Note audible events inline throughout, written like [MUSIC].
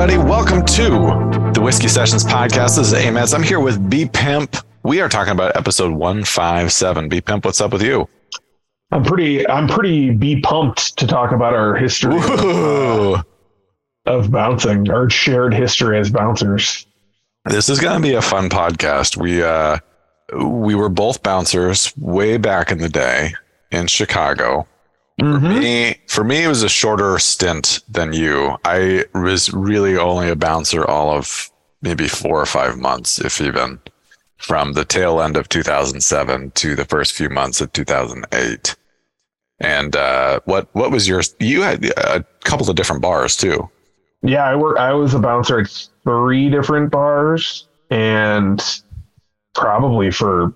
everybody? Welcome to the Whiskey Sessions podcast. This is A. Metz. I'm here with B Pimp. We are talking about episode 157. B Pimp, what's up with you? I'm pretty I'm pretty be pumped to talk about our history of, of bouncing, our shared history as bouncers. This is going to be a fun podcast. We uh we were both bouncers way back in the day in Chicago. Mhm. Me, for me, it was a shorter stint than you. I was really only a bouncer all of maybe four or five months, if even, from the tail end of 2007 to the first few months of 2008. And uh, what what was your? You had a couple of different bars too. Yeah, I work I was a bouncer at three different bars and probably for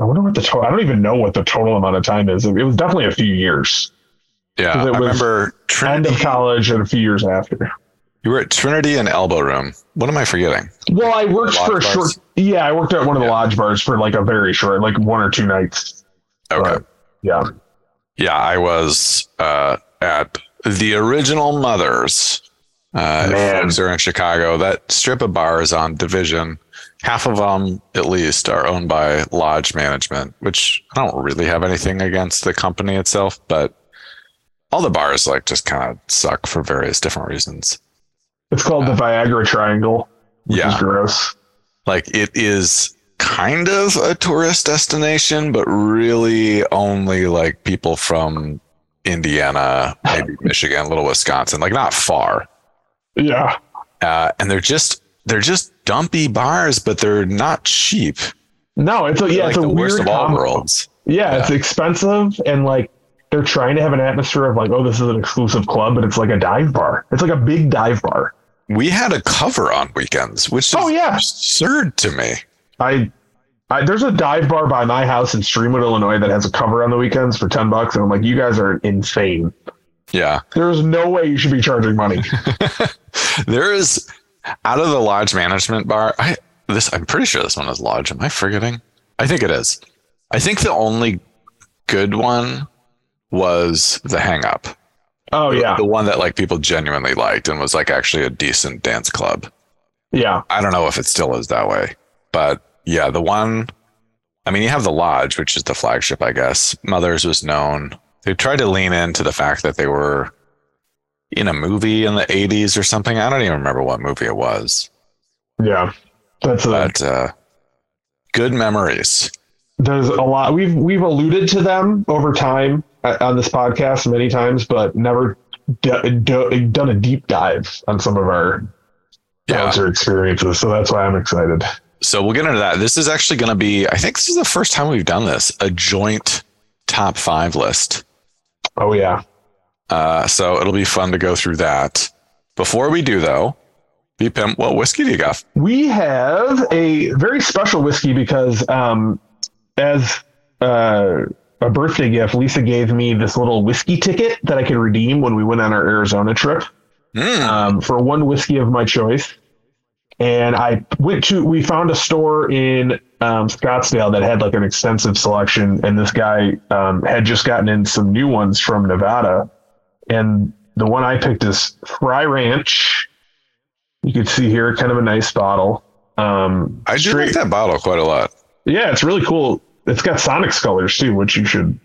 I wonder what the total I don't even know what the total amount of time is. It was definitely a few years. Yeah, it I was remember End of college and a few years after. You were at Trinity and Elbow Room. What am I forgetting? Well, I worked for a bars? short yeah, I worked at one of the Yeah. lodge bars for like a very short, like one or two nights. Okay. But, yeah. Yeah, I was uh, at the original Mothers. Uh, if folks are in Chicago. That strip of bars on Division, half of them at least are owned by lodge management, which I don't really have anything against the company itself, but all the bars like just kind of suck for various different reasons. It's called the Viagra Triangle. Which Yeah. is gross. Like it is kind of a tourist destination, but really only like people from Indiana, maybe [LAUGHS] Michigan, a little Wisconsin, like not far. Yeah. Uh, and they're just they're just dumpy bars, but they're not cheap. No, it's a They're yeah, like it's a the worst weird of all worlds. Yeah, it's expensive and like they're trying to have an atmosphere of like, oh, this is an exclusive club, but it's like a dive bar. It's like a big dive bar. We had a cover on weekends, which is Oh, yeah. absurd to me. I, I there's a dive bar by my house in Streamwood, Illinois that has a cover on the weekends for ten bucks, and I'm like, you guys are insane. Yeah. There's no way you should be charging money. [LAUGHS] There is out of the lodge management bar. I this I'm pretty sure this one is lodge. Am I forgetting? I think it is. I think the only good one was the Hangge-Uppe. Oh yeah, The one that like people genuinely liked and was like actually a decent dance club. yeah, I don't know if it still is that way, but yeah, the one. I mean, you have the lodge, which is the flagship, I guess. Mothers was known. They tried to lean into the fact that they were in a movie in the '80s or something. I don't even remember what movie it was, yeah. That's a but uh, good memories. there's a lot we've we've alluded to them over time uh, on this podcast many times but never d- d- done a deep dive on some of our Yeah. experiences so that's why i'm excited So we'll get into that. This is actually going to be. I think this is the first time we've done this. A joint top five list. Oh yeah Uh, so it'll be fun to go through that. Before we do, though, B Pimp, what whiskey do you got? we have a very special whiskey because um as uh a birthday gift lisa gave me this little whiskey ticket that i could redeem when we went on our arizona trip Mm, um, for one whiskey of my choice. And I went to, we found a store in um, Scottsdale that had like an extensive selection. And this guy um, had just gotten in some new ones from Nevada. And the one I picked is Frey Ranch. You can see here kind of a nice bottle. Um, I do straight- like that bottle quite a lot. Yeah, it's really cool. It's got Sonics colors too, which you should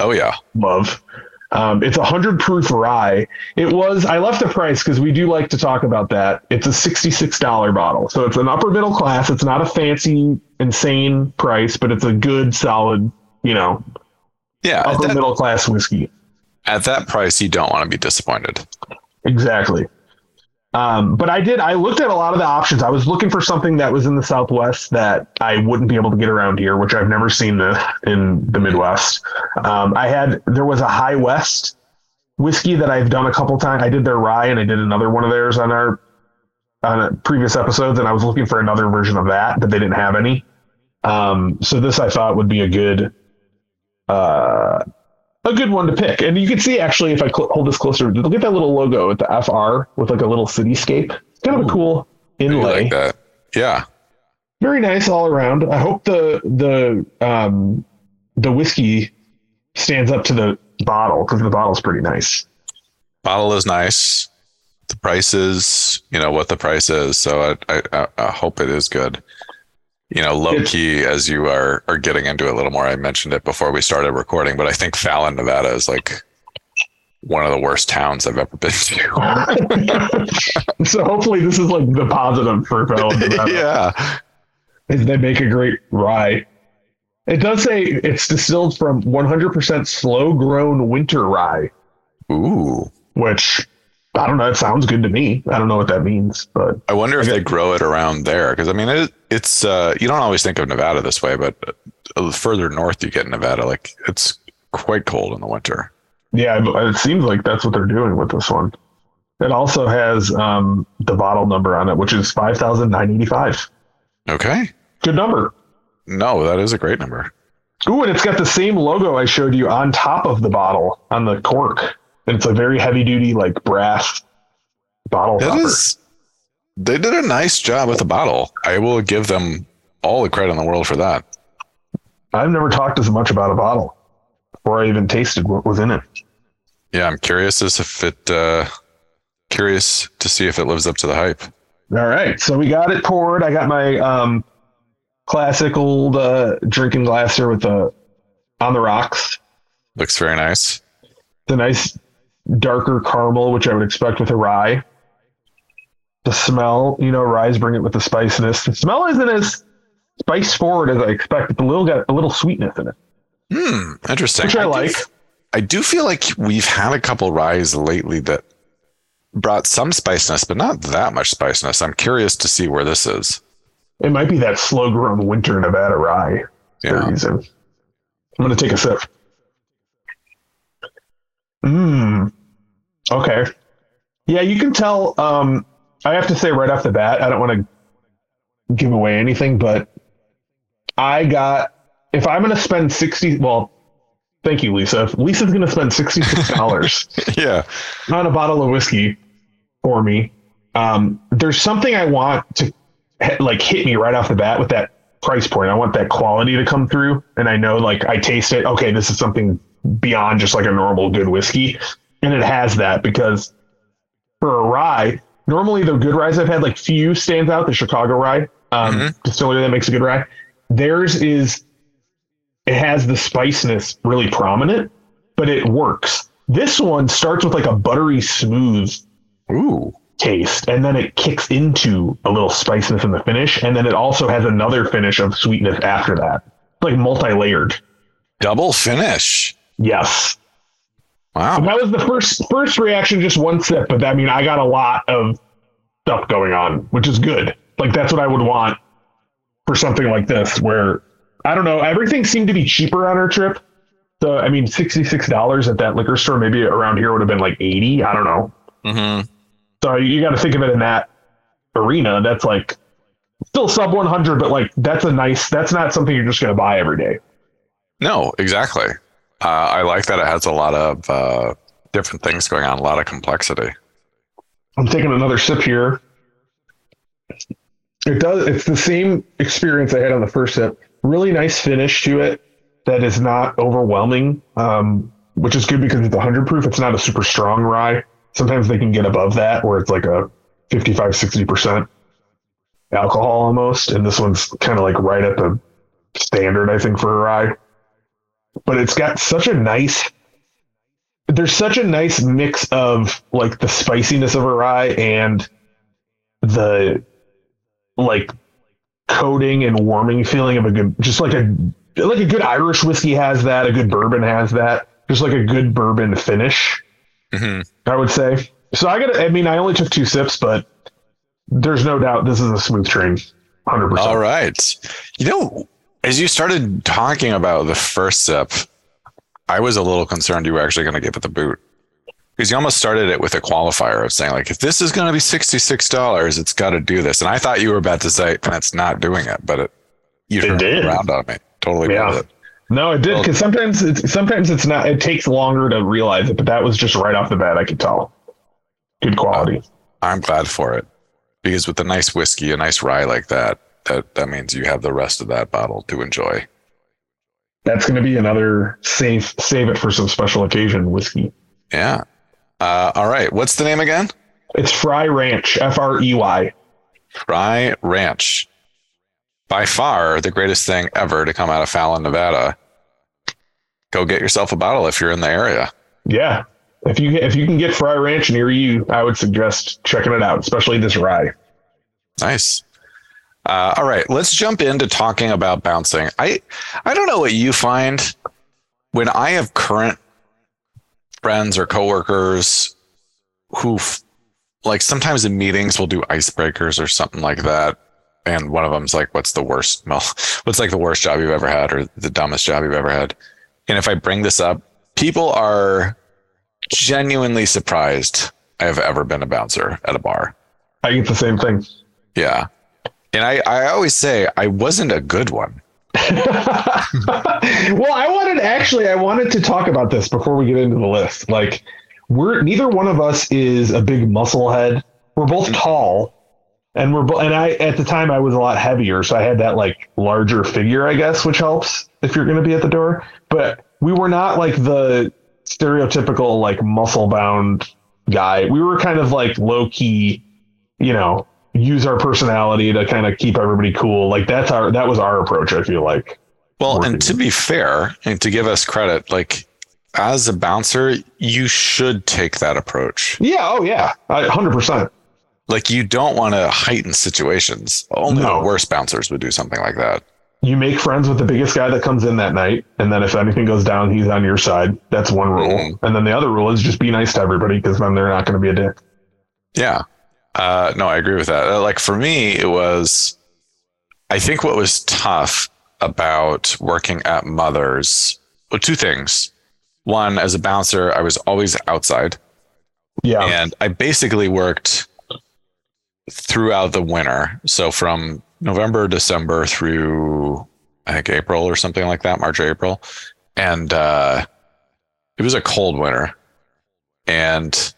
Oh yeah, love. Um, it's a hundred proof rye. It was. I left the price because we do like to talk about that. It's a sixty-six dollar bottle, so it's an upper middle class. It's not a fancy, insane price, but it's a good, solid, you know, yeah. Upper that, middle class whiskey. at that price, you don't want to be disappointed. Exactly. Um, but I did. I looked at a lot of the options. I was looking for something that was in the Southwest that I wouldn't be able to get around here, which I've never seen the in the Midwest. Um, I had there was a High West whiskey that I've done a couple times. I did their rye, and I did another one of theirs on our on previous episodes, and I was looking for another version of that, but they didn't have any. Um, so this I thought would be a good uh, a good one to pick. And you can see actually if I cl- hold this closer, look at that little logo at the FR with like a little cityscape. It's kind of a cool inlay. like that. Yeah, Very nice all around. I hope the the um the whiskey stands up to the bottle because the bottle's pretty nice. bottle is nice. the price is, you know, what the price is. So I, I, I hope it is good. You know, low key as you are are getting into it a little more. I mentioned it before we started recording, but I think Fallon, Nevada is like one of the worst towns I've ever been to. [LAUGHS] so hopefully this is like the positive for Fallon. [LAUGHS] Nevada. yeah. is they make a great rye. It does say it's distilled from 100% slow grown winter rye, Ooh. which I don't know. It sounds good to me. I don't know what that means, but I wonder if Okay. they grow it around there because I mean it, it's uh, you don't always think of Nevada this way, but uh, further north you get in Nevada, like it's quite cold in the winter. yeah, it seems like that's what they're doing with this one. It also has um, the bottle number on it, which is 5,985. Okay, Good number. no, that is a great number. Ooh, and it's got the same logo I showed you on top of the bottle on the cork. And it's a very heavy duty, like brass bottle It is. They did a nice job with the bottle. I will give them all the credit in the world for that. I've never talked as much about a bottle before I even tasted what was in it. Yeah, I'm curious as if it. Uh, curious to see if it lives up to the hype. All right, so we got it poured. I got my um, classic old uh, drinking glass here with the on the rocks. Looks very nice. The nice darker caramel, which I would expect with a rye. The smell, you know, ryes bring it with the spiciness. The smell isn't as spice forward as I expect. expected. The little got a little sweetness in it, Hmm, interesting. which I do like. I do feel like we've had a couple ryes lately that brought some spiciness, but not that much spiciness. I'm curious to see where this is. It might be that slow grown winter Nevada rye Yeah. I'm gonna take a sip. Mmm. Okay. Yeah, you can tell. Um, I have to say right off the bat, I don't want to give away anything, but I got. If I'm gonna spend sixty, well, thank you, Lisa. If Lisa's gonna spend sixty six [LAUGHS] dollars Yeah. on a bottle of whiskey for me. Um, there's something I want to like hit me right off the bat with that price point. I want that quality to come through, and I know like I taste it. Okay, this is something beyond just like a normal good whiskey, and it has that because for a rye, normally the good ryes I've had like few stands out. The Chicago rye um, Mhm. distillery that makes a good rye. Theirs is it has the spiciness really prominent, but it works. This one starts with like a buttery smooth Ooh. taste and then it kicks into a little spiciness in the finish and then it also has another finish of sweetness after that like multi-layered Double finish. Yes Wow. that was the first first reaction just one sip but i mean i got a lot of stuff going on which is good like that's what i would want for something like this where i don't know everything seemed to be cheaper on our trip so i mean $66 at that liquor store maybe around here would have been like 80 i don't know Mm-hmm. So you got to think of it in that arena. That's like still sub 100, but like that's a nice. That's not something you're just going to buy every day. No, exactly. Uh, I like that it has a lot of uh, different things going on, a lot of complexity. I'm taking another sip here. It does. It's the same experience I had on the first sip. Really nice finish to it that is not overwhelming, um, which is good because it's 100 proof. It's not a super strong rye. Sometimes they can get above that where it's like a 55, 60% alcohol almost. And this one's kind of like right at the standard, I think, for a rye. But it's got such a nice there's such a nice mix of like the spiciness of a rye and the like coating and warming feeling of a good just like a like a good irish whiskey has that a good bourbon has that just like a good bourbon finish hmm i would say. So i gotta i mean i only took two sips but there's no doubt this is a smooth train 100% All right. You know, as you started talking about the first sip, I was a little concerned you were actually going to give it the boot. Because you almost started it with a qualifier of saying, like, if this is going to be $66, it's got to do this. And I thought you were about to say, and it's not doing it, but it, you It did. around on me. Totally Yeah. it. no it did Well- because sometimes it's sometimes it's not it takes longer to realize it but that was just right off the bat i could tell good quality I'm glad for it. Because with a nice whiskey, a nice rye like that, that, that means you have the rest of that bottle to enjoy. That's going to be another save save it for some special occasion whiskey. Yeah. Uh, all right. What's the name again? It's Frey Ranch, F R E Y. Frey Ranch. By far the greatest thing ever to come out of Fallon, Nevada. Go get yourself a bottle if you're in the area. Yeah. If you if you can get Frey Ranch near you, I would suggest checking it out, especially this rye. Nice. Uh, all right, let's jump into talking about bouncing. I I don't know what you find when I have current friends or coworkers who like sometimes in meetings we'll do icebreakers or something like that and one of them's like what's the worst [LAUGHS] well what's like the worst job you've ever had or the dumbest job you've ever had and if i bring this up people are genuinely surprised i have ever been a bouncer at a bar I get the same thing. yeah and i i always say i wasn't a good one [LAUGHS] well, I wanted actually I wanted to talk about this before we get into the list. Like we're neither one of us is a big muscle head. We're both mm-hmm. tall and we're bo- and I at the time I was a lot heavier, so I had that like larger figure, I guess, which helps if you're going to be at the door. But we were not like the stereotypical like muscle bound guy. We were kind of like low key, you know, use our personality to kind of keep everybody cool. Like that's our that was our approach. I feel like. well and to be fair and to give us credit like as a bouncer you should take that approach Yeah. Oh yeah. Hundred percent. like you don't want to heighten situations only No. the worst bouncers would do something like that You make friends with the biggest guy that comes in that night, and then if anything goes down, he's on your side. That's one rule. Mhm. And then the other rule is just be nice to everybody because then they're not going to be a dick. Yeah. Uh, no, I agree with that. Uh, Like for me, it was, I think what was tough about working at Mother's, well, two things. One, as a bouncer, I was always outside Yeah. and I basically worked throughout the winter. So from November, December through I think April or something like that, March, or April. And uh, it was a cold winter. And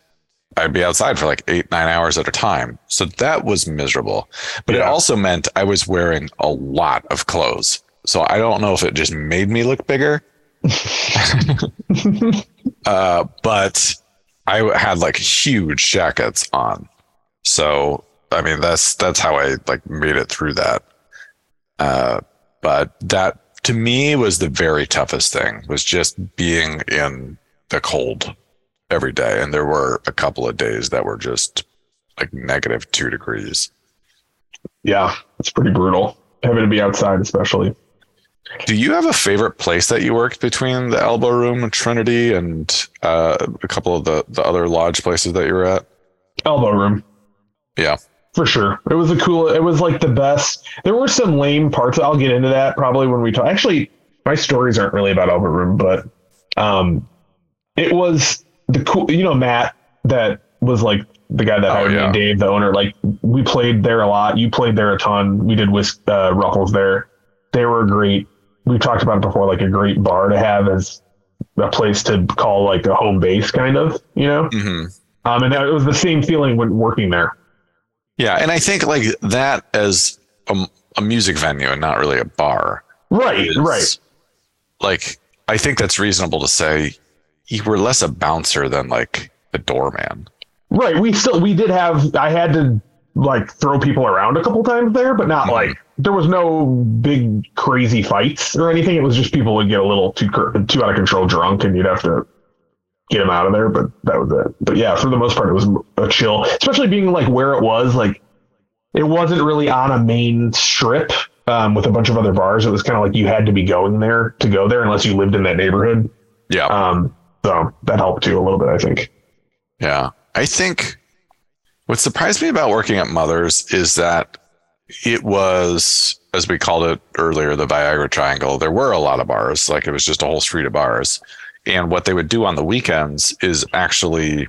I'd be outside for like eight, nine hours at a time. So that was miserable. But it also meant I was wearing a lot of clothes. So I don't know if it just made me look bigger. [LAUGHS] uh, but I had like huge jackets on. So I mean that's that's how I like made it through that. Uh, but that to me was the very toughest thing was just being in the cold every day. And there were a couple of days that were just like negative two degrees. yeah. It's pretty brutal having to be outside, especially. Do you have a favorite place that you worked between the Elbow Room and Trinity and uh, a couple of the, the other lodge places that you were at? Elbow room. Yeah. For sure. It was a cool, it was like the best. There were some lame parts. I'll get into that probably when we talk. Actually, my stories aren't really about Elbow room, but um, it was the cool, you know, Matt, that was like the guy that Oh, hired me and Dave, the owner. Like we played there a lot. You played there a ton. We did with uh, Ruffles there. They were great. We talked about it before, like a great bar to have as a place to call like a home base, kind of, you know. hmm Um, and it was the same feeling when working there. Yeah. And I think like that as a, a music venue and not really a bar. Right, is, right. Like, I think that's reasonable to say you were less a bouncer than like a doorman. Right. We still we did have I had to like throw people around a couple times there, but not Mhm. like there was no big crazy fights or anything. It was just people would get a little too too out of control drunk and you'd have to get them out of there, but that was it. But yeah, for the most part it was a chill, especially being like where it was like it wasn't really on a main strip um, with a bunch of other bars. It was kind of like you had to be going there to go there unless you lived in that neighborhood. Yeah. Um, so that helped too a little bit, I think. Yeah. I think what surprised me about working at Mother's is that it was, as we called it earlier, the Viagra Triangle. There were a lot of bars, like it was just a whole street of bars. And what they would do on the weekends is actually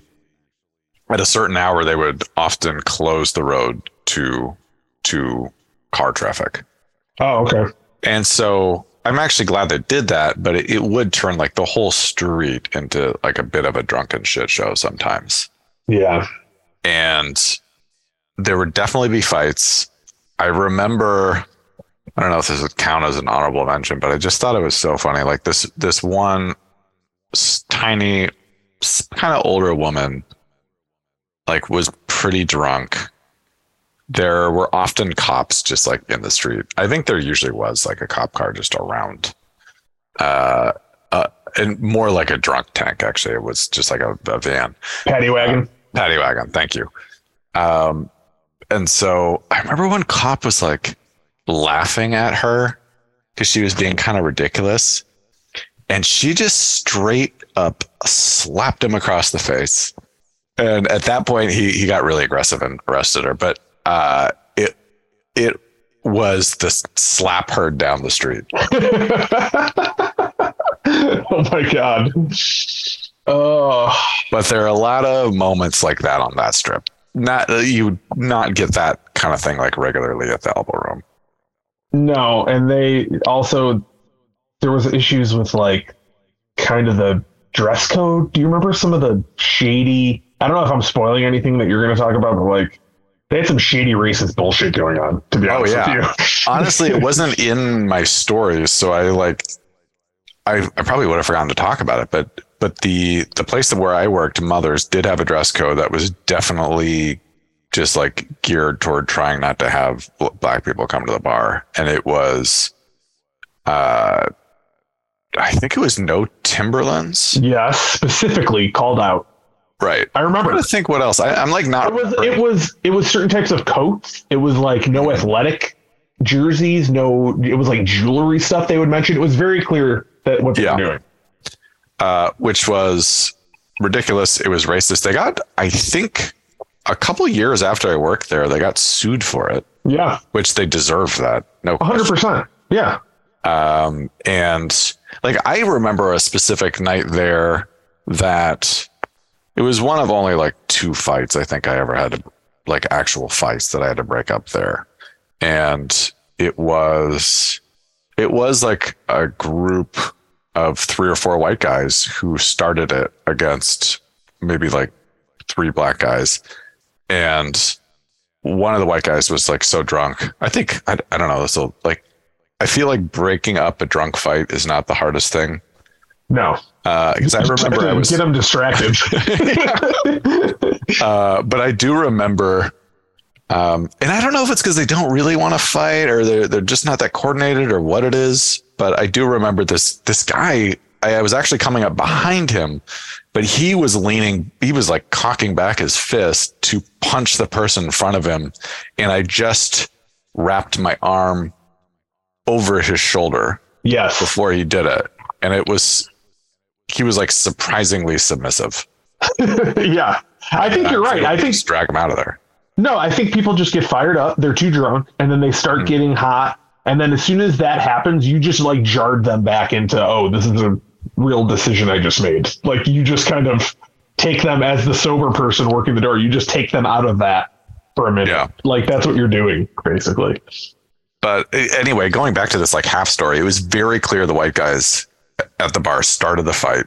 at a certain hour, they would often close the road to to car traffic. Oh, okay. And so I'm actually glad they did that, but it, it would turn like the whole street into like a bit of a drunken shit show sometimes Yeah. and there would definitely be fights. I remember I don't know if this would count as an honorable mention, but I just thought it was so funny. Like this this one tiny kind of older woman like was pretty drunk. There were often cops just like in the street. I think there usually was like a cop car just around. Uh, uh and more like a drunk tank. Actually, it was just like a, a van, Paddy wagon. paddy wagon. Thank you. Um, and so I remember one cop was like laughing at her because she was being kind of ridiculous, and she just straight up slapped him across the face. And at that point, he he got really aggressive and arrested her. But uh, it it was the slap heard down the street. [LAUGHS] oh my god. Oh, But there are a lot of moments like that on that strip. Not you would not get that kind of thing like regularly at the elbow room. no, and they also there was issues with like kind of the dress code. Do you remember some of the shady? I don't know if I'm spoiling anything that you're going to talk about, but like they had some shady racist bullshit going on. To be Oh, honest yeah. with you, [LAUGHS] Honestly, it wasn't in my stories, so I like I, I probably would have forgotten to talk about it, but but the the place where I worked, Mothers, did have a dress code that was definitely just like geared toward trying not to have black people come to the bar, and it was, uh, I think it was no Timberlands, yes, specifically called out. Right? I I'm remember to think what else. I, I'm like not. It was it was it was certain types of coats. It was like no athletic jerseys, no it was like jewelry stuff they would mention. It was very clear that what they Yeah. were doing. uh, which was ridiculous. It was racist. They got, I think, a couple years after I worked there, they got sued for it, Yeah. which they deserved that. No hundred question. percent. Yeah. Um, and like I remember a specific night there that it was one of only like two fights I think I ever had to like actual fights that I had to break up there. And it was it was like a group of three or four white guys who started it against maybe like three black guys. And one of the white guys was like so drunk. I think I, I don't know. So like I feel like breaking up a drunk fight is not the hardest thing. No. Because I remember I [LAUGHS] was, get them distracted. [LAUGHS] uh, but I do remember, um, and I don't know if it's because they don't really want to fight or they're they're just not that coordinated or what it is. But I do remember this this guy. I, I was actually coming up behind him, but he was leaning. He was like cocking back his fist to punch the person in front of him, and I just wrapped my arm over his shoulder yes. before he did it, and it was he was like surprisingly submissive. [LAUGHS] yeah. I think you're right. I think just drag him out of there. no, I think people just get fired up. They're too drunk and then they start Hmm. getting hot. And then as soon as that happens, you just like jarred them back into, oh, this is a real decision I just made. Like you just kind of take them as the sober person working the door. You just take them out of that for a minute. Yeah. Like that's what you're doing, basically. But anyway, going back to this like half story, it was very clear the white guys at the bar started the fight.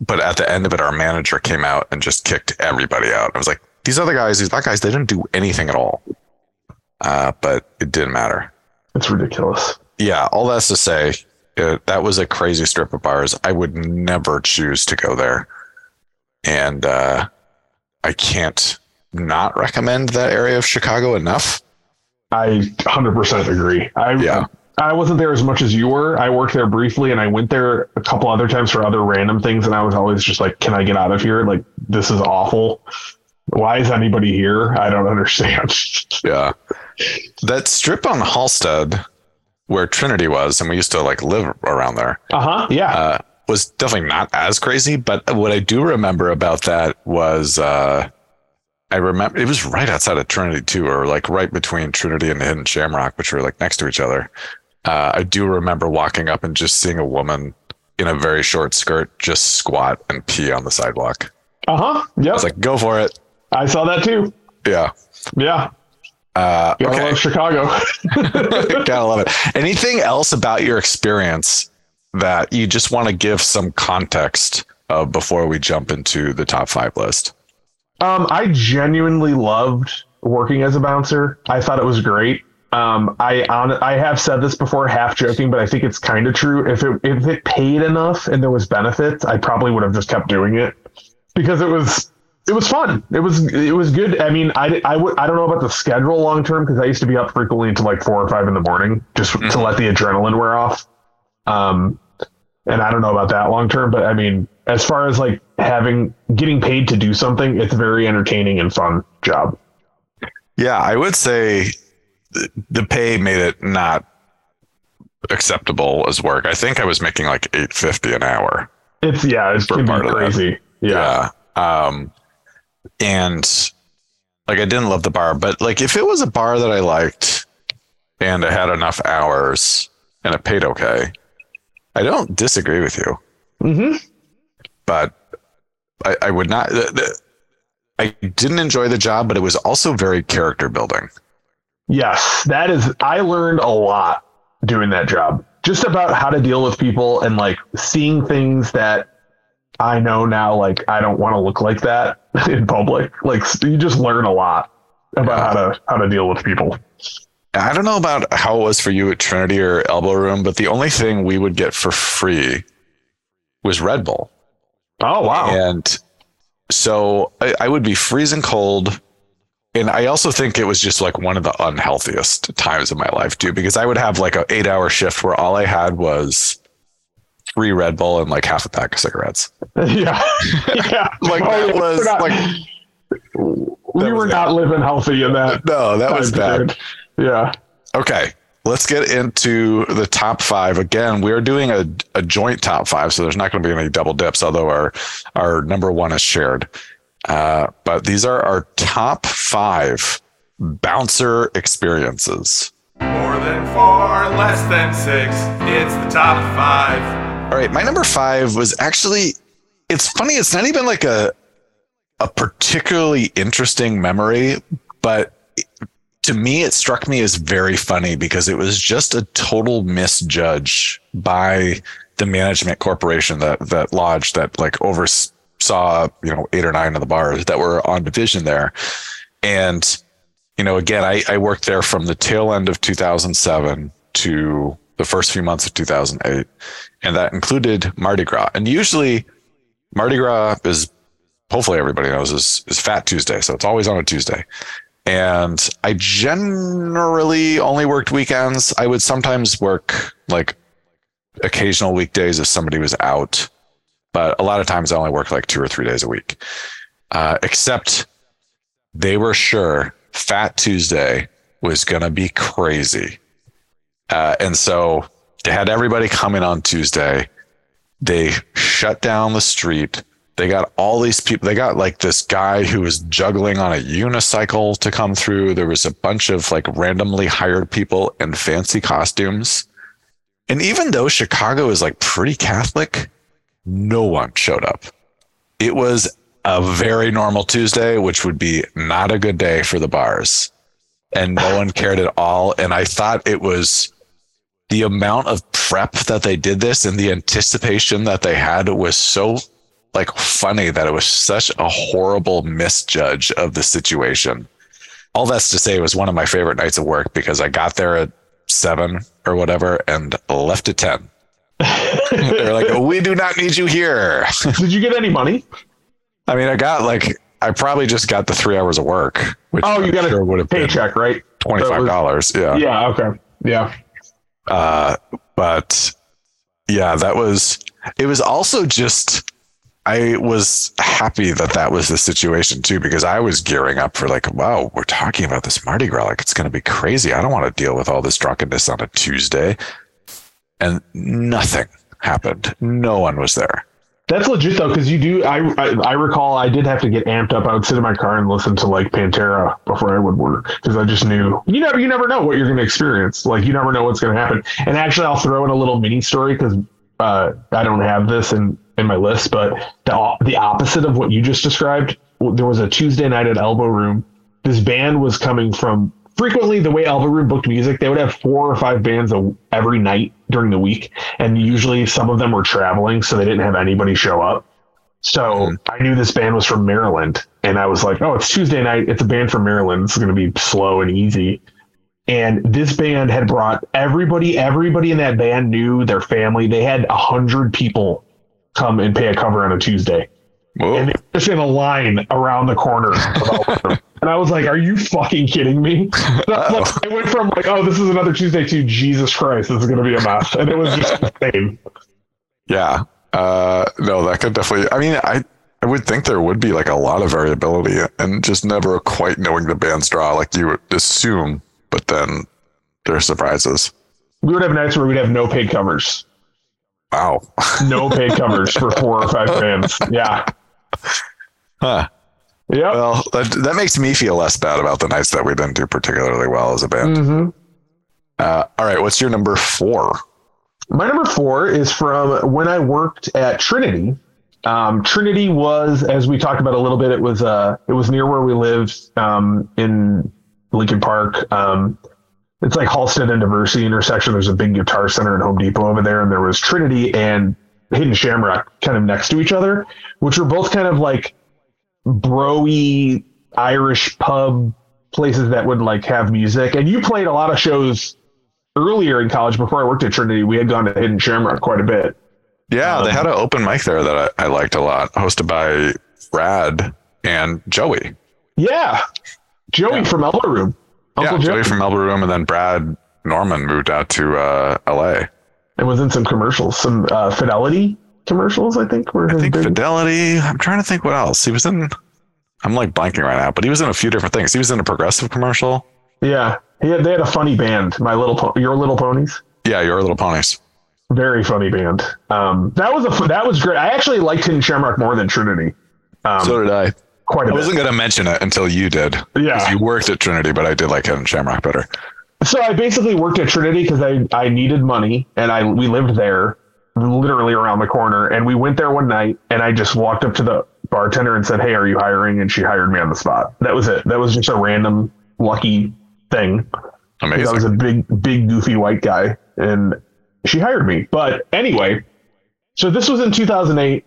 But at the end of it, our manager came out and just kicked everybody out. I was like, these other guys, these black guys, they didn't do anything at all. Uh, but it didn't matter. It's ridiculous. Yeah, all that's to say, uh, that was a crazy strip of bars. I would never choose to go there. And uh, I can't not recommend that area of Chicago enough. I 100% agree. I Yeah. I wasn't there as much as you were. I worked there briefly and I went there a couple other times for other random things and I was always just like, can I get out of here? Like this is awful. Why is anybody here? I don't [LAUGHS] understand. Yeah. That strip on Halsted where Trinity was, and we used to like live around there, uh-huh. Yeah. uh, was definitely not as crazy. But what I do remember about that was uh, I remember it was right outside of Trinity too, or like right between Trinity and Hidden Shamrock, which were like next to each other. Uh, I do remember walking up and just seeing a woman in a very short skirt just squat and pee on the sidewalk. uh-huh. Yeah. I was like, go for it. I saw that too. Yeah. Yeah. Uh, Gotta okay. love Chicago. [LAUGHS] [LAUGHS] Gotta love it. Anything else about your experience that you just want to give some context of before we jump into the top five list? Um, I genuinely loved working as a bouncer. I thought it was great. Um, I on I have said this before, half joking, but I think it's kind of true. If it if it paid enough and there was benefits, I probably would have just kept doing it because it was it was fun. It was it was good. I mean, I I would I don't know about the schedule long term because I used to be up frequently until like four or five in the morning just mm-hmm. to let the adrenaline wear off. Um, and I don't know about that long term, but I mean, as far as like having getting paid to do something, it's a very entertaining and fun job. Yeah, I would say the pay made it not acceptable as work. I think I was making like eight fifty an hour. It's yeah, it's pretty crazy. Yeah. yeah. Um, and like I didn't love the bar, but like if it was a bar that I liked and I had enough hours and it paid okay, I don't disagree with you. Mm-hmm. But I, I would not. The, the, I didn't enjoy the job, but it was also very character building. Yes, that is. I learned a lot doing that job, just about how to deal with people and like seeing things that I know now. Like I don't want to look like that [LAUGHS] in public. Like you just learn a lot about how to how to deal with people. I don't know about how it was for you at Trinity or Elbow Room, but the only thing we would get for free was Red Bull. Oh wow! And so I, I would be freezing cold, and I also think it was just like one of the unhealthiest times of my life too, because I would have like an eight-hour shift where all I had was three Red Bull and like half a pack of cigarettes. [LAUGHS] Yeah, [LAUGHS] yeah. like oh, that was not, like we were not living healthy in that. No, that was bad. Yeah. Okay. Let's get into the top five. Again, we're doing a, a joint top five, so there's not going to be any double dips, although our, our number one is shared. Uh, but these are our top five bouncer experiences. More than four, less than six. It's the top five. All right. My number five was actually, it's funny. It's not even like a, a particularly interesting memory, but to me, it struck me as very funny because it was just a total misjudge by the management corporation that that lodge that like oversaw you know eight or nine of the bars that were on division there, and you know again I, I worked there from the tail end of 2007 to the first few months of 2008, and that included Mardi Gras. And usually, Mardi Gras is hopefully everybody knows is is Fat Tuesday, so it's always on a Tuesday and I generally only worked weekends. I would sometimes work like occasional weekdays if somebody was out, but a lot of times I only work like two or three days a week. Uh, except they were sure Fat Tuesday was going to be crazy. Uh, and so they had everybody coming on Tuesday. They shut down the street they got all these people. They got like this guy who was juggling on a unicycle to come through. There was a bunch of like randomly hired people in fancy costumes. And even though Chicago is like pretty Catholic, no one showed up. It was a very normal Tuesday, which would be not a good day for the bars. And no one [SIGHS] cared at all. And I thought it was the amount of prep that they did this and the anticipation that they had was so like funny that it was such a horrible misjudge of the situation. All that's to say it was one of my favorite nights of work because I got there at seven or whatever and left at 10. They're like, we do not need you here. [LAUGHS] Did you get any money? I mean, I got like, I probably just got the three hours of work. Which oh, you I'm got sure a paycheck, right? $25. So yeah. Yeah. Okay. Yeah. Uh, but yeah, that was, it was also just, I was happy that that was the situation too, because I was gearing up for like, wow, we're talking about this Mardi Gras. Like it's going to be crazy. I don't want to deal with all this drunkenness on a Tuesday. And nothing happened. No one was there. That's legit though, because you do. I, I, I recall I did have to get amped up. I would sit in my car and listen to like Pantera before I would work because I just knew you never you never know what you're going to experience. Like you never know what's going to happen. And actually, I'll throw in a little mini story because uh, I don't have this in in my list, but the the opposite of what you just described. There was a Tuesday night at Elbow Room. This band was coming from frequently the way Elbow Room booked music. They would have four or five bands a, every night during the week, and usually some of them were traveling, so they didn't have anybody show up. So mm-hmm. I knew this band was from Maryland, and I was like, "Oh, it's Tuesday night. It's a band from Maryland. It's going to be slow and easy." and this band had brought everybody everybody in that band knew their family they had a hundred people come and pay a cover on a tuesday Whoa. and they were just in a line around the corner. [LAUGHS] of all of them. and I was like, "Are you fucking kidding me?" [LAUGHS] Like, I went from like, "Oh, this is another Tuesday," to Jesus Christ, this is going to be a mess, and it was just [LAUGHS] insane. Yeah. Uh, no, that could definitely. I mean, I I would think there would be like a lot of variability and just never quite knowing the band's draw, like you would assume. But then there are surprises. We would have nights where we'd have no paid covers, Wow. no paid covers for four or five [LAUGHS] bands. Yeah, huh. Yep. Well, that that makes me feel less bad about the nights that we didn't do particularly well as a band. hmm Uh, all right, what's your number four? My number four is from when I worked at Trinity. Um, Trinity was, as we talked about a little bit, it was uh, it was near where we lived um, in Lincoln Park. Um, it's like Halsted and Diversey intersection. There's a big guitar center and Home Depot over there, and there was Trinity and Hidden Shamrock kind of next to each other, which were both kind of like broy Irish pub places that would like have music. And you played a lot of shows earlier in college before I worked at Trinity. We had gone to Hidden Shamrock quite a bit. Yeah, Um, they had an open mic there that I, I liked a lot, hosted by Brad and Joey. Yeah, Joey Yeah. from Elbow Room. Uncle yeah, Joey, Joey from Elbow Room, and then Brad Norman moved out to uh, L.A. and was in some commercials, some uh, Fidelity commercials. I think were I think big. Fidelity. I'm trying to think what else he was in. I'm like blanking right now, but he was in a few different things. He was in a progressive commercial. yeah, he had, they had a funny band, My Little po- Your Little Ponies. Yeah, Your Little Ponies. Very funny band. Um, that was a that was great. I actually liked Hidden Shamrock more than Trinity. Um, so did I. quite a I bit. I wasn't going to mention it until you did. Yeah, You worked at Trinity, but I did like Hidden Shamrock better. So I basically worked at Trinity because I, I needed money and I we lived there literally around the corner and we went there one night and I just walked up to the bartender and said, Hey, are you hiring? And she hired me on the spot. That was it. That was just a random lucky thing. Amazing. I was a big, big goofy white guy and she hired me. But anyway, so this was in 2008.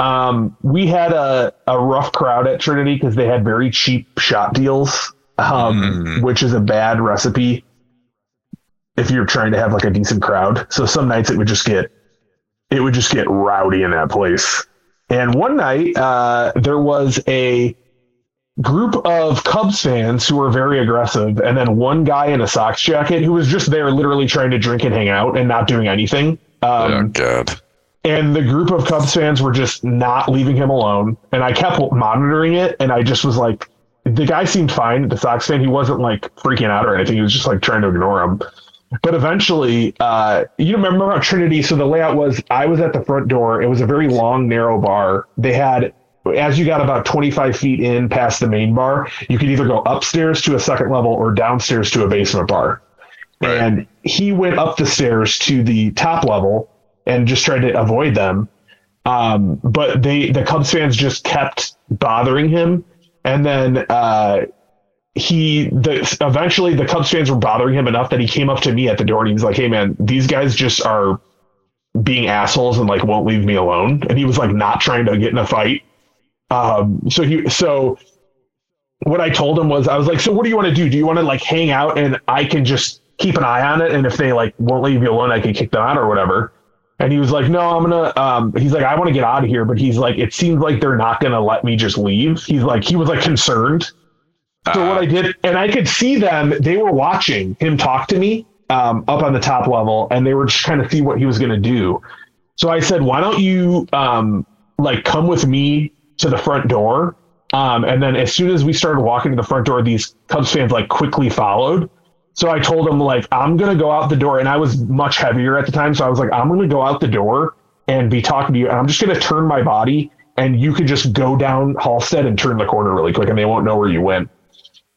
Um, we had a, a rough crowd at Trinity because they had very cheap shot deals, um, Mm. which is a bad recipe if you're trying to have like a decent crowd. So some nights it would just get it would just get rowdy in that place. And one night uh, there was a group of Cubs fans who were very aggressive, and then one guy in a Sox jacket who was just there, literally trying to drink and hang out and not doing anything. oh, Um, good. and the group of Cubs fans were just not leaving him alone. And I kept monitoring it, and I just was like, the guy seemed fine. The Sox fan, he wasn't like freaking out or anything. He was just like trying to ignore him. But eventually, uh, you remember how Trinity? So the layout was I was at the front door. It was a very long, narrow bar. They had, as you got about 25 feet in past the main bar, you could either go upstairs to a second level or downstairs to a basement bar. Right. And he went up the stairs to the top level and just tried to avoid them. Um, but they, the Cubs fans just kept bothering him. And then, uh, he the eventually the Cubs fans were bothering him enough that he came up to me at the door and he was like, "Hey man, these guys just are being assholes and like won't leave me alone." And he was like not trying to get in a fight. Um, so he so what I told him was I was like, "So what do you want to do? Do you want to like hang out and I can just keep an eye on it and if they like won't leave you alone, I can kick them out or whatever." And he was like, "No, I'm gonna." Um, he's like, "I want to get out of here," but he's like, "It seems like they're not gonna let me just leave." He's like, he was like concerned. So what I did, and I could see them, they were watching him talk to me um, up on the top level, and they were just trying to see what he was going to do. So I said, why don't you um, like come with me to the front door? Um, and then as soon as we started walking to the front door, these Cubs fans like quickly followed. So I told them like, I'm going to go out the door. And I was much heavier at the time. So I was like, I'm going to go out the door and be talking to you. And I'm just going to turn my body and you can just go down Halsted and turn the corner really quick and they won't know where you went.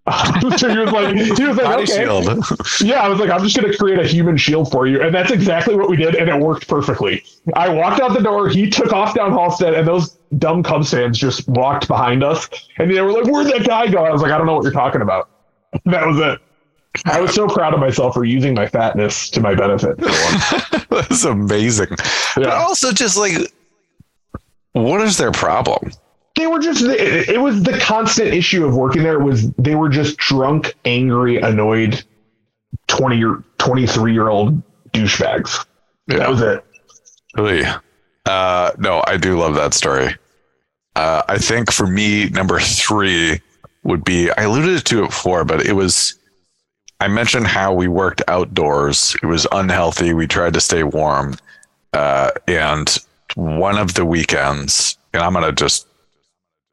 [LAUGHS] so he was like, he was like, Body okay. shield. [LAUGHS] Yeah, I was like, I'm just going to create a human shield for you. And that's exactly what we did. And it worked perfectly. I walked out the door. He took off down Halsted, and those dumb Cubs fans just walked behind us. And they were like, Where'd that guy go? I was like, I don't know what you're talking about. That was it. I was so proud of myself for using my fatness to my benefit. [LAUGHS] That's amazing. But also, just like, what is their problem? They were just, it, was the constant issue of working there was they were just drunk, angry, annoyed 20 or 23 year old douchebags. That was it. Really? Uh, no, I do love that story. Uh, I think for me, number three would be I alluded to it before, but it was I mentioned how we worked outdoors. It was unhealthy. We tried to stay warm. Uh, and one of the weekends, and I'm going to just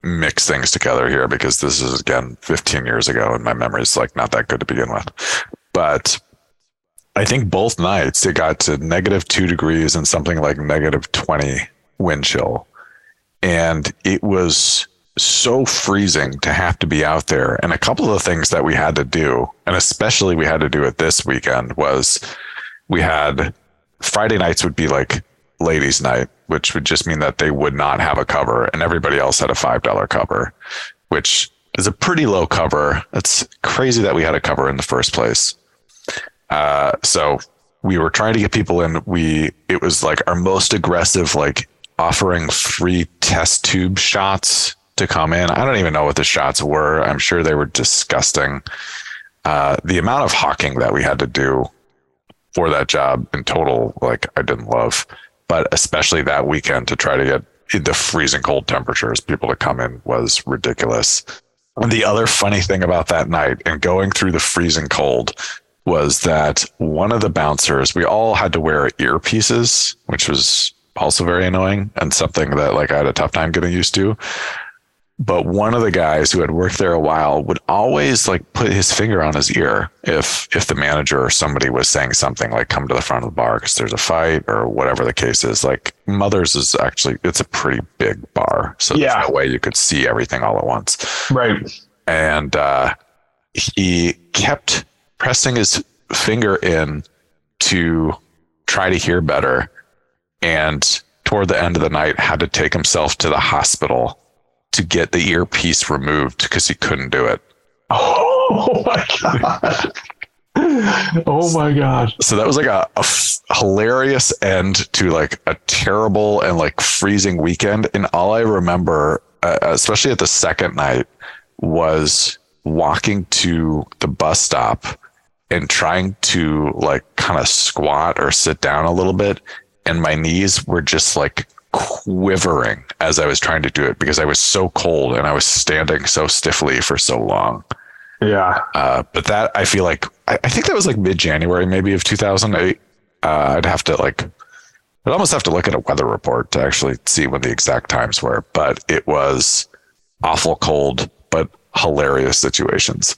mix things together here because this is again 15 years ago and my memory is like not that good to begin with. But I think both nights it got to negative two degrees and something like negative 20 wind chill. And it was so freezing to have to be out there. And a couple of the things that we had to do, and especially we had to do it this weekend, was we had Friday nights would be like ladies' night, which would just mean that they would not have a cover and everybody else had a $5 cover, which is a pretty low cover. It's crazy that we had a cover in the first place. Uh, so we were trying to get people in. We, it was like our most aggressive, like offering free test tube shots to come in. I don't even know what the shots were. I'm sure they were disgusting. Uh, the amount of hawking that we had to do for that job in total, like I didn't love, but especially that weekend to try to get the freezing cold temperatures, people to come in was ridiculous. And the other funny thing about that night and going through the freezing cold was that one of the bouncers, we all had to wear earpieces, which was also very annoying and something that like I had a tough time getting used to but one of the guys who had worked there a while would always like put his finger on his ear if if the manager or somebody was saying something like come to the front of the bar because there's a fight or whatever the case is. Like mothers is actually it's a pretty big bar so yeah. there's no way you could see everything all at once. Right. And uh, he kept pressing his finger in to try to hear better and toward the end of the night had to take himself to the hospital to get the earpiece removed because he couldn't do it. [LAUGHS] Oh my god. oh my god. So that was like a, a f- hilarious end to like a terrible and like freezing weekend. And all I remember, uh, especially at the second night, was walking to the bus stop and trying to like kind of squat or sit down a little bit. And my knees were just like quivering as I was trying to do it because I was so cold and I was standing so stiffly for so long. Yeah. Uh, but that I feel like I, I think that was like mid January, maybe of 2008. Uh, I'd have to like, I'd almost have to look at a weather report to actually see when the exact times were. But it was awful cold, but hilarious situations.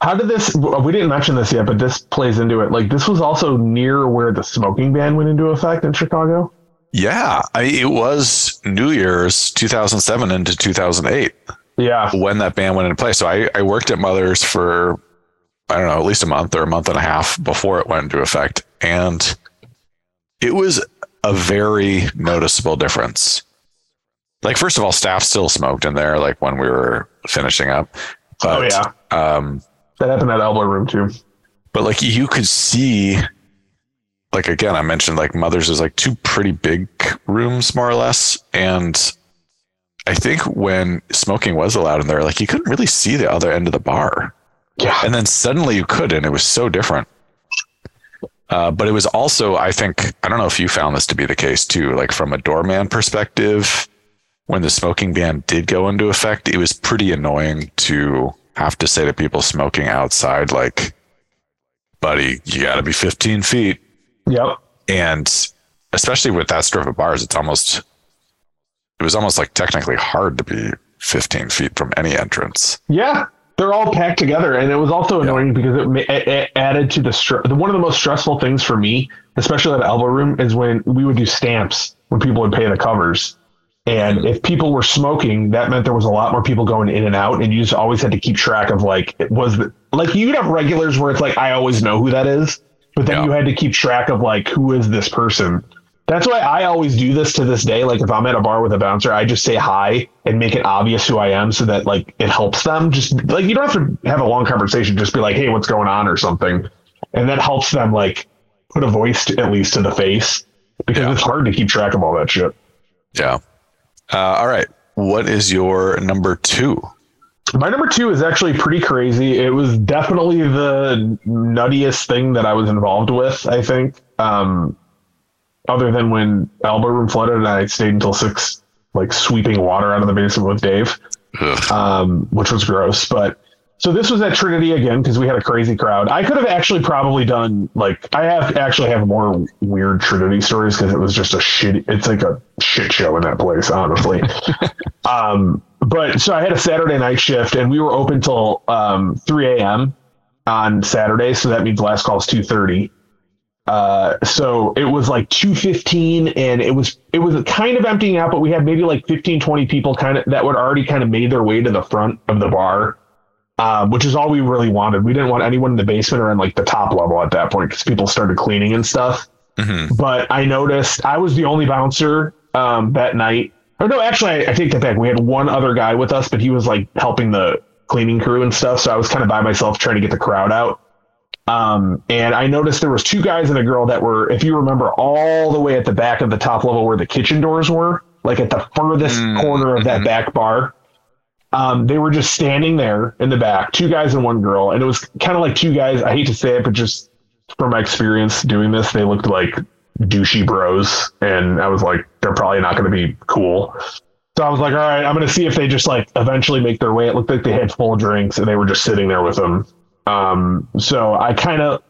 How did this? We didn't mention this yet, but this plays into it. Like this was also near where the smoking ban went into effect in Chicago. Yeah, I, it was New Year's 2007 into 2008. Yeah, when that ban went into place. So I, I worked at Mother's for I don't know at least a month or a month and a half before it went into effect, and it was a very noticeable difference. Like first of all, staff still smoked in there, like when we were finishing up. Oh, but, oh yeah, um, that happened at Elbow Room too. But like you could see like again, I mentioned like Mother's is like two pretty big rooms, more or less. And I think when smoking was allowed in there, like you couldn't really see the other end of the bar. Yeah. And then suddenly you could, and it was so different. Uh, but it was also, I think, I don't know if you found this to be the case too. Like from a doorman perspective, when the smoking ban did go into effect, it was pretty annoying to have to say to people smoking outside, like, buddy, you got to be 15 feet Yep. And especially with that strip of bars, it's almost it was almost like technically hard to be 15 feet from any entrance. Yeah, they're all packed together, and it was also annoying because it, it, it, added to the stress. One of the most stressful things for me, especially at elbow room, is when we would do stamps when people would pay the covers. And mm-hmm. if people were smoking, that meant there was a lot more people going in and out, and you just always had to keep track of like it was the, like you'd have regulars where it's like I always know who that is, but then yeah. you had to keep track of like who is this person that's why I always do this to this day. Like if I'm at a bar with a bouncer, I just say hi and make it obvious who I am so that like it helps them. Just like you don't have to have a long conversation, just be like, hey, what's going on or something. And that helps them like put a voice to, at least to the face because yeah. it's hard to keep track of all that shit. Yeah. Uh, all right. What is your number two? My number two is actually pretty crazy. It was definitely the nuttiest thing that I was involved with, I think. Um, other than when Elbow Room flooded and I stayed until six like sweeping water out of the basement with Dave, um, which was gross. But so this was at Trinity again because we had a crazy crowd. I could have actually probably done like I have actually have more weird Trinity stories because it was just a shit. It's like a shit show in that place, honestly. [LAUGHS] um, but so I had a Saturday night shift and we were open till um, 3 a.m. on Saturday, so that means last call is 2:30. Uh, so it was like 215 and it was it was kind of emptying out but we had maybe like 15 20 people kind of that would already kind of made their way to the front of the bar um, which is all we really wanted we didn't want anyone in the basement or in like the top level at that point because people started cleaning and stuff Mhm. but i noticed i was the only bouncer um, that night or no actually I, I take that back we had one other guy with us but he was like helping the cleaning crew and stuff so i was kind of by myself trying to get the crowd out um, and I noticed there was two guys and a girl that were, if you remember, all the way at the back of the top level where the kitchen doors were, like at the furthest Mm, corner of that mhm. back bar. Um, they were just standing there in the back, two guys and one girl, and it was kind of like two guys. I hate to say it, but just from my experience doing this, they looked like douchey bros, and I was like, they're probably not going to be cool. So I was like, all right, I'm going to see if they just like eventually make their way. It looked like they had full drinks and they were just sitting there with them. Um, so I kind of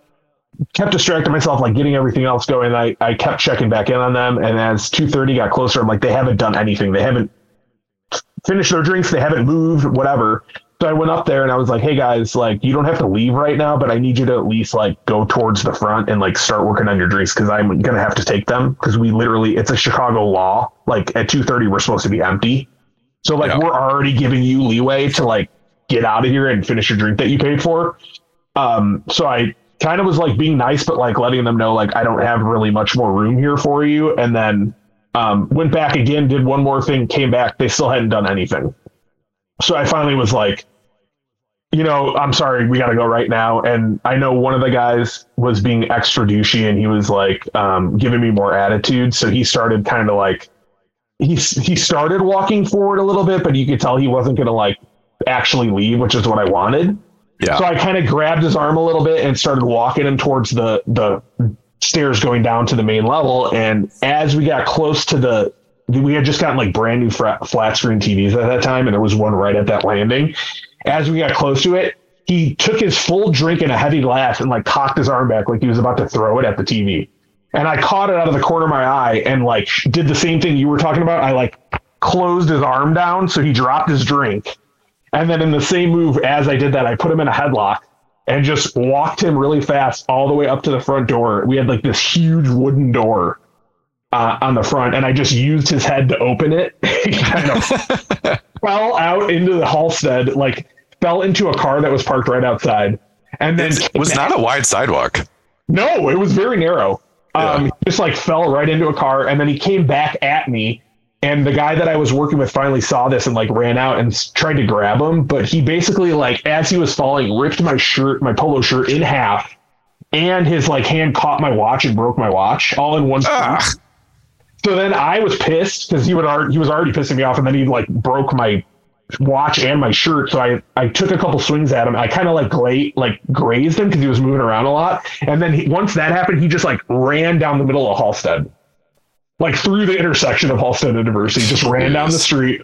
kept distracting myself, like getting everything else going. I, I kept checking back in on them. And as 2.30 got closer, I'm like, they haven't done anything. They haven't finished their drinks. They haven't moved, whatever. So I went up there and I was like, hey guys, like you don't have to leave right now, but I need you to at least like go towards the front and like start working on your drinks because I'm gonna have to take them because we literally it's a Chicago law. Like at 2:30 we're supposed to be empty. So like Yeah. we're already giving you leeway to like get out of here and finish your drink that you paid for. Um, so I kind of was like being nice, but like letting them know like I don't have really much more room here for you. And then um, went back again, did one more thing, came back. They still hadn't done anything. So I finally was like, you know, I'm sorry, we got to go right now. And I know one of the guys was being extra douchey and he was like um, giving me more attitude. So he started kind of like, he, he started walking forward a little bit, but you could tell he wasn't going to like actually leave, which is what I wanted. Yeah. So I kind of grabbed his arm a little bit and started walking him towards the the stairs going down to the main level. And as we got close to the, we had just gotten like brand new flat, flat screen TVs at that time, and there was one right at that landing. As we got close to it, he took his full drink in a heavy glass and like cocked his arm back like he was about to throw it at the TV. And I caught it out of the corner of my eye and like did the same thing you were talking about. I like closed his arm down so he dropped his drink. And then in the same move, as I did that, I put him in a headlock and just walked him really fast all the way up to the front door. We had like this huge wooden door uh, on the front, and I just used his head to open it. [LAUGHS] he kind of [LAUGHS] fell out into the Halsted, like fell into a car that was parked right outside. And then it was not a wide sidewalk. no, it was very narrow. Um, Yeah. just like fell right into a car, and then he came back at me. And the guy that I was working with finally saw this and like ran out and tried to grab him, but he basically like as he was falling, ripped my shirt, my polo shirt in half, and his like hand caught my watch and broke my watch all in one. So then I was pissed because he would already, he was already pissing me off, and then he like broke my watch and my shirt. So I I took a couple swings at him. I kind of like gla- like grazed him because he was moving around a lot. And then he, once that happened, he just like ran down the middle of Halsted, like through the intersection of Halsted and Diversey, just ran down the street.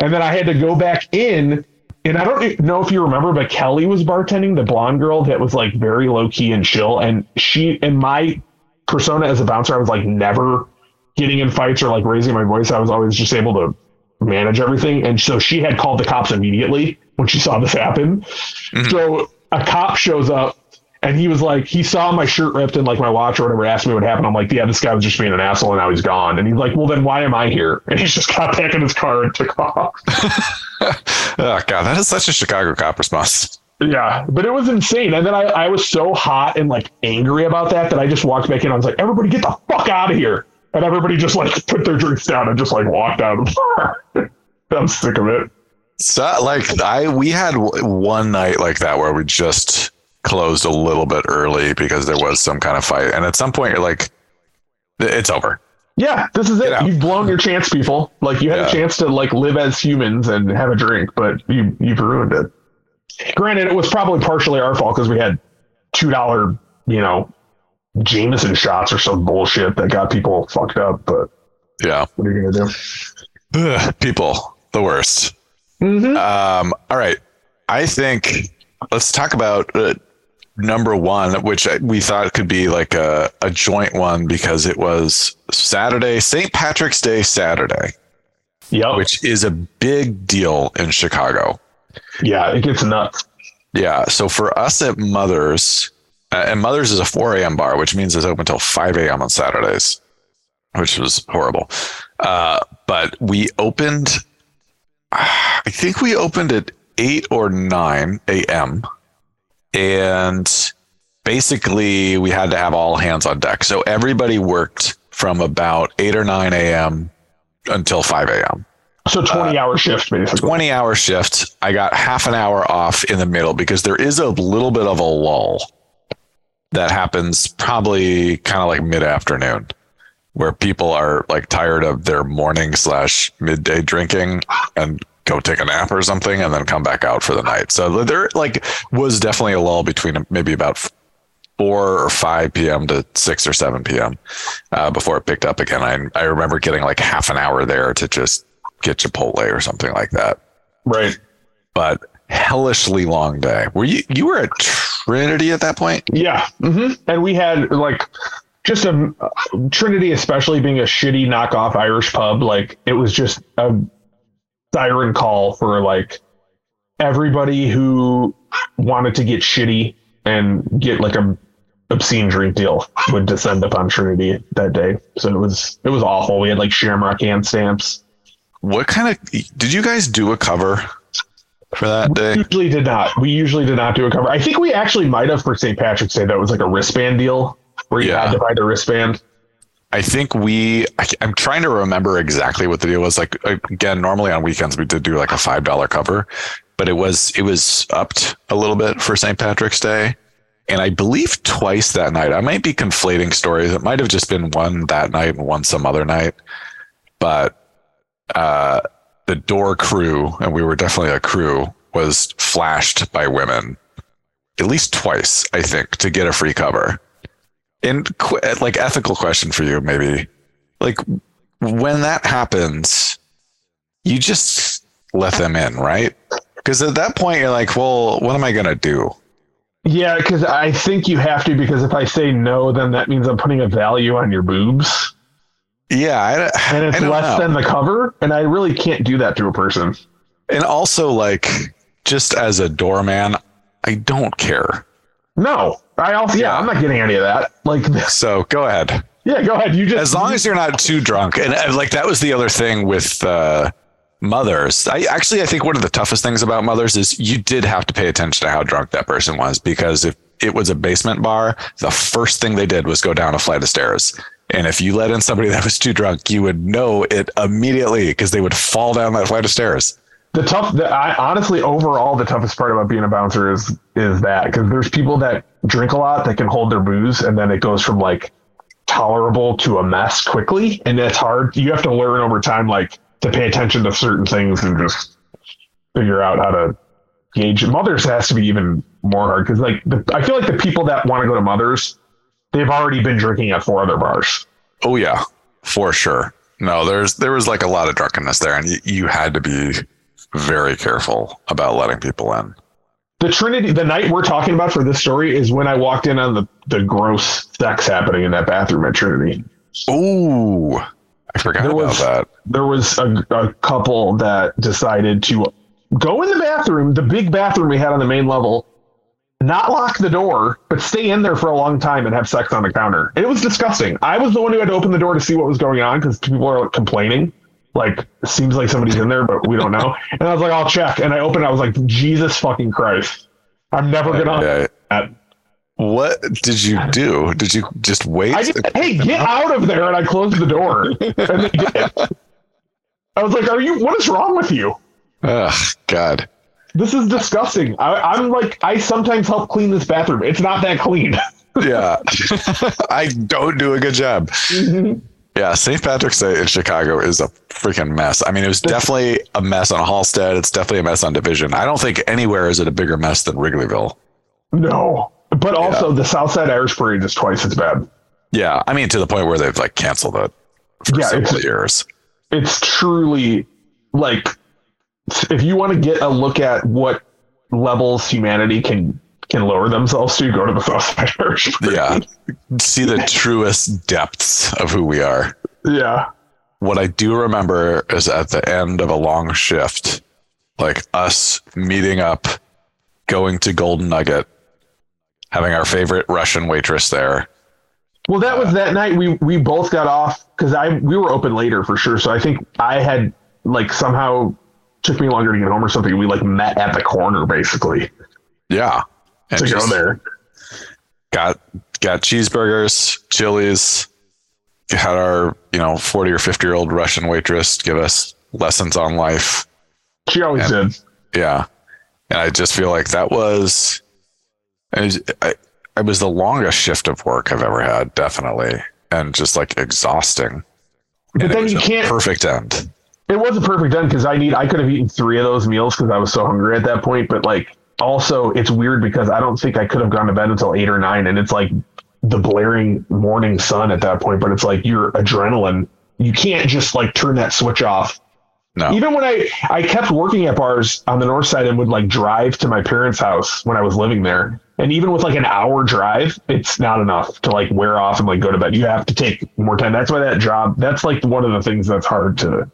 And then I had to go back in. And I don't know if you remember, but Kelly was bartending, the blonde girl that was like very low key and chill. And she, in my persona as a bouncer, I was like never getting in fights or like raising my voice. I was always just able to manage everything. And so she had called the cops immediately when she saw this happen. Mm-hmm. So a cop shows up and he was like, he saw my shirt ripped and like my watch or whatever, asked me what happened. I'm like, yeah, this guy was just being an asshole and now he's gone. And he's like, well, then why am I here? And he just got back in his car and took off. [LAUGHS] oh god, that is such a Chicago cop response. Yeah, but it was insane. And then I, I was so hot and like angry about that that I just walked back in. I was like, everybody get the fuck out of here. And everybody just like put their drinks down and just like walked out of the bar. [LAUGHS] I'm sick of it. So like I we had one night like that where we just closed a little bit early because there was some kind of fight, and at some point you're like, it's over. Yeah, this is it. Out. You've blown your chance, people. Like you had Yeah. a chance to like live as humans and have a drink, but you you've ruined it. Granted, it was probably partially our fault because we had two dollar, you know, Jameson shots or some bullshit that got people fucked up. But Yeah. what are you gonna do? Ugh, people, the worst. Mhm. Um, all right. I think let's talk about uh, number one, which we thought could be like a, a joint one because it was Saturday, St. Patrick's Day Saturday, Yeah, which is a big deal in Chicago. yeah, it gets nuts. Yeah. So for us at Mother's, and Mother's is a 4 a.m. bar, which means it's open until 5 a.m. on Saturdays, which was horrible. Uh, but we opened, I think we opened at 8 or 9 a.m. And basically, we had to have all hands on deck. So everybody worked from about 8 or 9 a.m. until 5 a.m. So 20 hour shift basically. 20 hour shift. I got half an hour off in the middle because there is a little bit of a lull that happens probably kind of like mid afternoon where people are like tired of their morning slash midday drinking and go take a nap or something and then come back out for the night. So there like was definitely a lull between maybe about 4 or 5 p.m. to 6 or 7 p.m. Uh, before it picked up again. I, I remember getting like half an hour there to just get Chipotle or something like that. Right. But hellishly long day. Were you you were at Trinity at that point? Yeah. hmm And we had like just a Trinity, especially being a shitty knockoff Irish pub. Like it was just a siren call for like everybody who wanted to get shitty and get like a obscene drink deal would descend upon Trinity that day. So it was it was awful. We had like Shamrock hand stamps. What kind of did you guys do a cover for that day? We usually did not. We usually did not do a cover. I think we actually might have for St. Patrick's Day. That was like a wristband deal where you Yeah. had to buy the wristband. I think we. I, I'm trying to remember exactly what the deal was. Like again, normally on weekends we did do like a five dollar cover, but it was it was upped a little bit for St. Patrick's Day, and I believe twice that night. I might be conflating stories. It might have just been one that night and one some other night, but uh, the door crew, and we were definitely a crew, was flashed by women at least twice, I think, to get a free cover. And qu- like ethical question for you, maybe, like when that happens, you just let them in, right? Because at that point, you're like, well, what am I gonna do? Yeah, because I think you have to. Because if I say no, then that means I'm putting a value on your boobs, Yeah, I, and it's less know. than the cover. And I really can't do that to a person. and also like just as a doorman, I don't care. No, I also yeah, Yeah. I'm not getting any of that. Like, [LAUGHS] So go ahead. yeah, go ahead. You just as long as you're not too drunk and uh, like that was the other thing with uh mothers i actually i think one of the toughest things about mothers is you did have to pay attention to how drunk that person was because if it was a basement bar the first thing they did was go down a flight of stairs and if you let in somebody that was too drunk you would know it immediately because they would fall down that flight of stairs the tough. The, I honestly, overall, the toughest part about being a bouncer is is that because there's people that drink a lot that can hold their booze, and then it goes from like tolerable to a mess quickly, and it's hard. You have to learn over time, like to pay attention to certain things and just figure out how to gauge. Mothers has to be even more hard because, like, the, I feel like the people that want to go to mothers, they've already been drinking at four other bars. oh yeah for sure no there's there was like a lot of drunkenness there and you, you had to be very careful about letting people in the Trinity, the night we're talking about for this story is when I walked in on the, the gross sex happening in that bathroom at Trinity. Oh, I forgot There about was- that. There was a, a couple that decided to go in the bathroom, the big bathroom we had on the main level, not lock the door, but stay in there for a long time and have sex on the counter. It was disgusting. I was the one who had to open the door to see what was going on because people are like, complaining. Like, seems like somebody's in there, but we don't know. [LAUGHS] And I was like, I'll check. And I opened. I was like, Jesus fucking Christ. I'm never going to. Yeah. that. What did you do? Did you just wait? I just, hey, get out of there. And I closed the door. And they did. I was like, are you, what is wrong with you? Ugh, God. This is disgusting. I, I'm like, I sometimes help clean this bathroom. It's not that clean. [LAUGHS] Yeah. I don't do a good job. Mm-hmm. Yeah, St. Patrick's Day in Chicago is a freaking mess. I mean, it was definitely a mess on Halsted. It's definitely a mess on Division. I don't think anywhere is it a bigger mess than Wrigleyville. no. But also, the Southside Irish Parade is twice as bad. Yeah, I mean to the point where they've like canceled it for Yeah, several it's- years. it's truly like if you want to get a look at what levels humanity can can lower themselves to, go to the Irish. [LAUGHS] Yeah. See the truest depths of who we are. Yeah. What I do remember is at the end of a long shift, like us meeting up, going to Golden Nugget, having our favorite Russian waitress there. Well, that was uh, that night we we both got off because I we were open later for sure. So I think I had like somehow took me longer to get home or something. We like met at the corner basically Yeah. And to go there. got got cheeseburgers, chilies, had our, you know, 40 or 50 year old Russian waitress give us lessons on life. She always Yeah. did. Yeah. And I just feel like that was, it was, I, it was the longest shift of work I've ever had, definitely. And just like exhausting. But And then you can't. Perfect end. It was a perfect end because I need. I could have eaten three of those meals because I was so hungry at that point. But like, also, it's weird because I don't think I could have gone to bed until eight or nine, and it's like the blaring morning sun at that point. But it's like your adrenaline. You can't just like turn that switch off No. even when I I kept working at bars on the north side and would like drive to my parents' house when I was living there. And even with like an hour drive, it's not enough to like wear off and like go to bed. You have to take more time. That's why that job that's like one of the things that's hard to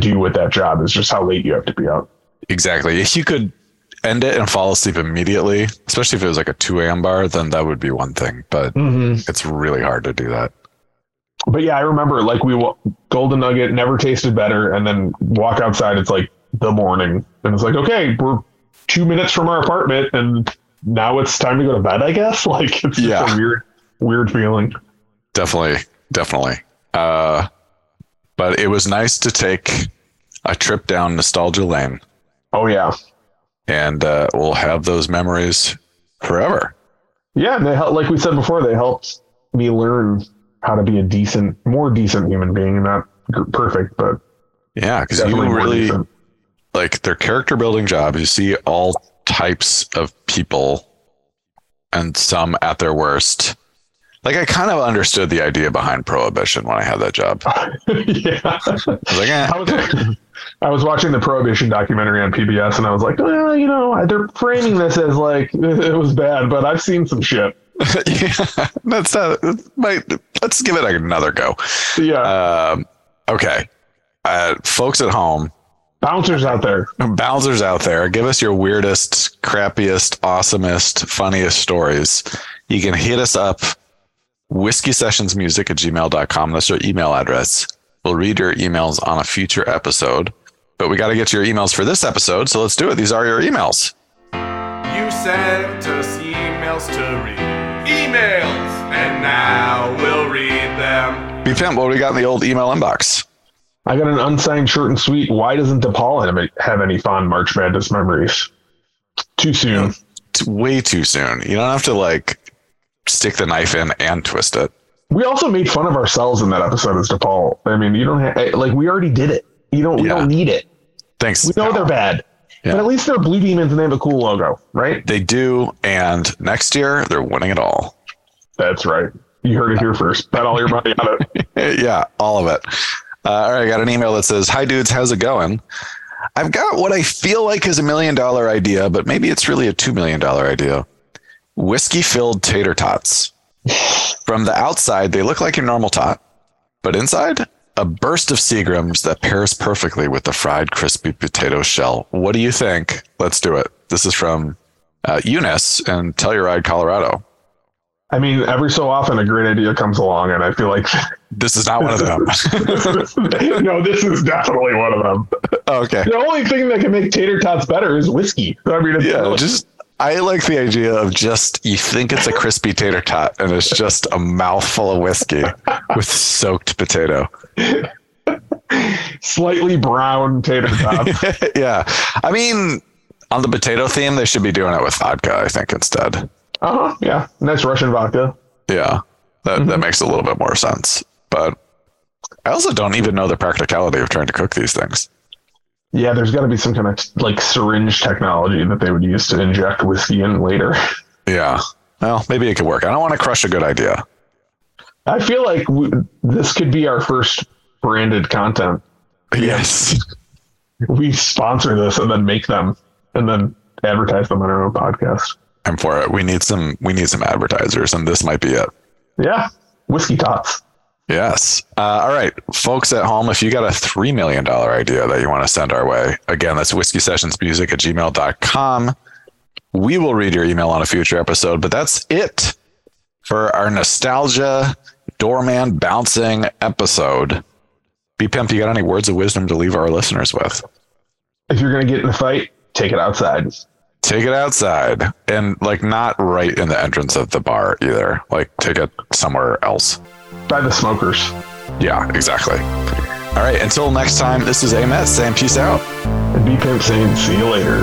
to do with that job is just how late you have to be out. Exactly. If you could end it and fall asleep immediately, especially if it was like a 2 a.m. bar, then that would be one thing. But it's really hard to do that. But yeah, I remember like we Golden Nugget never tasted better, and then walk outside. It's like the morning, and it's like okay, we're two minutes from our apartment, and now it's time to go to bed. I guess [LAUGHS] like it's just Yeah. a weird, weird feeling. Definitely. Definitely. Uh, but it was nice to take a trip down nostalgia lane Oh yeah, and uh, we'll have those memories forever. yeah. And they helped, like we said before, they helped me learn how to be a decent, more decent human being. Not perfect, but Yeah, because you really decent. like their character building job. You see all types of people, and some at their worst. Like I kind of understood the idea behind prohibition when I had that job. [LAUGHS] I yeah. was like, eh, I was, I was watching the Prohibition documentary on PBS, and I was like, well, you know, they're framing this as like [LAUGHS] it was bad, but I've seen some shit. [LAUGHS] yeah, that's uh, might. Let's give it another go. Yeah, Um, okay, uh, folks at home, bouncers out there. bouncers out there, give us your weirdest, crappiest, awesomest, funniest stories. You can hit us up, whiskey sessions music at gmail.com. That's your email address. We'll read your emails on a future episode, but we got to get your emails for this episode. So let's do it. These are your emails. You sent us emails to read. Emails! And now we'll read them. B Pimp, what do we got in the old email inbox? I got an unsigned short and sweet. Why doesn't DePaul have, have any fond March Madness memories? Too soon. It's way too soon. You don't have to like stick the knife in and twist it. We also made fun of ourselves in that episode as DePaul. I mean, you don't have like we already did it. You don't. We Yeah. don't need it. Thanks. We know pal. they're bad, Yeah. but at least they're blue demons and they have a cool logo, right? They do, and next year they're winning it all. That's right. You heard it here first. Bet all your money on it. [LAUGHS] yeah, all of it. Uh, all right, I got an email that says, "Hi dudes, how's it going? I've got what I feel like is a million dollar idea, but maybe it's really a two million dollar idea. Whiskey filled tater tots. From the outside, they look like your normal tot, but inside, a burst of Seagrams that pairs perfectly with the fried crispy potato shell. What do you think? Let's do it. This is from uh, Eunice in Telluride, Colorado. I mean, every so often a great idea comes along, and I feel like [LAUGHS] This is not one of them. [LAUGHS] no, this is definitely one of them. [LAUGHS] okay. The only thing that can make tater tots better is whiskey. I mean, it's Yeah, just I like the idea of just you think it's a crispy tater tot and it's just a mouthful of whiskey with soaked potato. slightly brown tater tot. [LAUGHS] yeah. I mean, on the potato theme, they should be doing it with vodka, I think, instead. uh huh. Yeah, nice Russian vodka. Yeah. That Mm-hmm. that makes a little bit more sense. But I also don't even know the practicality of trying to cook these things. Yeah, there's got to be some kind of like syringe technology that they would use to inject whiskey in later. Yeah. Well, maybe it could work. I don't want to crush a good idea. I feel like we, this could be our first branded content. Yes. We sponsor this and then make them and then advertise them on our own podcast. I'm for it. We need some we need some advertisers and this might be it. Yeah. Whiskey tots. Yes. Uh, all right, folks at home, if you got a $3 million idea that you want to send our way, again, that's whiskey sessions music at gmail.com. We will read your email on a future episode, but that's it for our nostalgia doorman bouncing episode. B Pimp, you got any words of wisdom to leave our listeners with? If you're going to get in a fight, take it outside. Take it outside and like not right in the entrance of the bar either. Like take it somewhere else. By the smokers. Yeah, exactly. All right, until next time, this is Amet saying peace out. And B Pimp saying, see you later.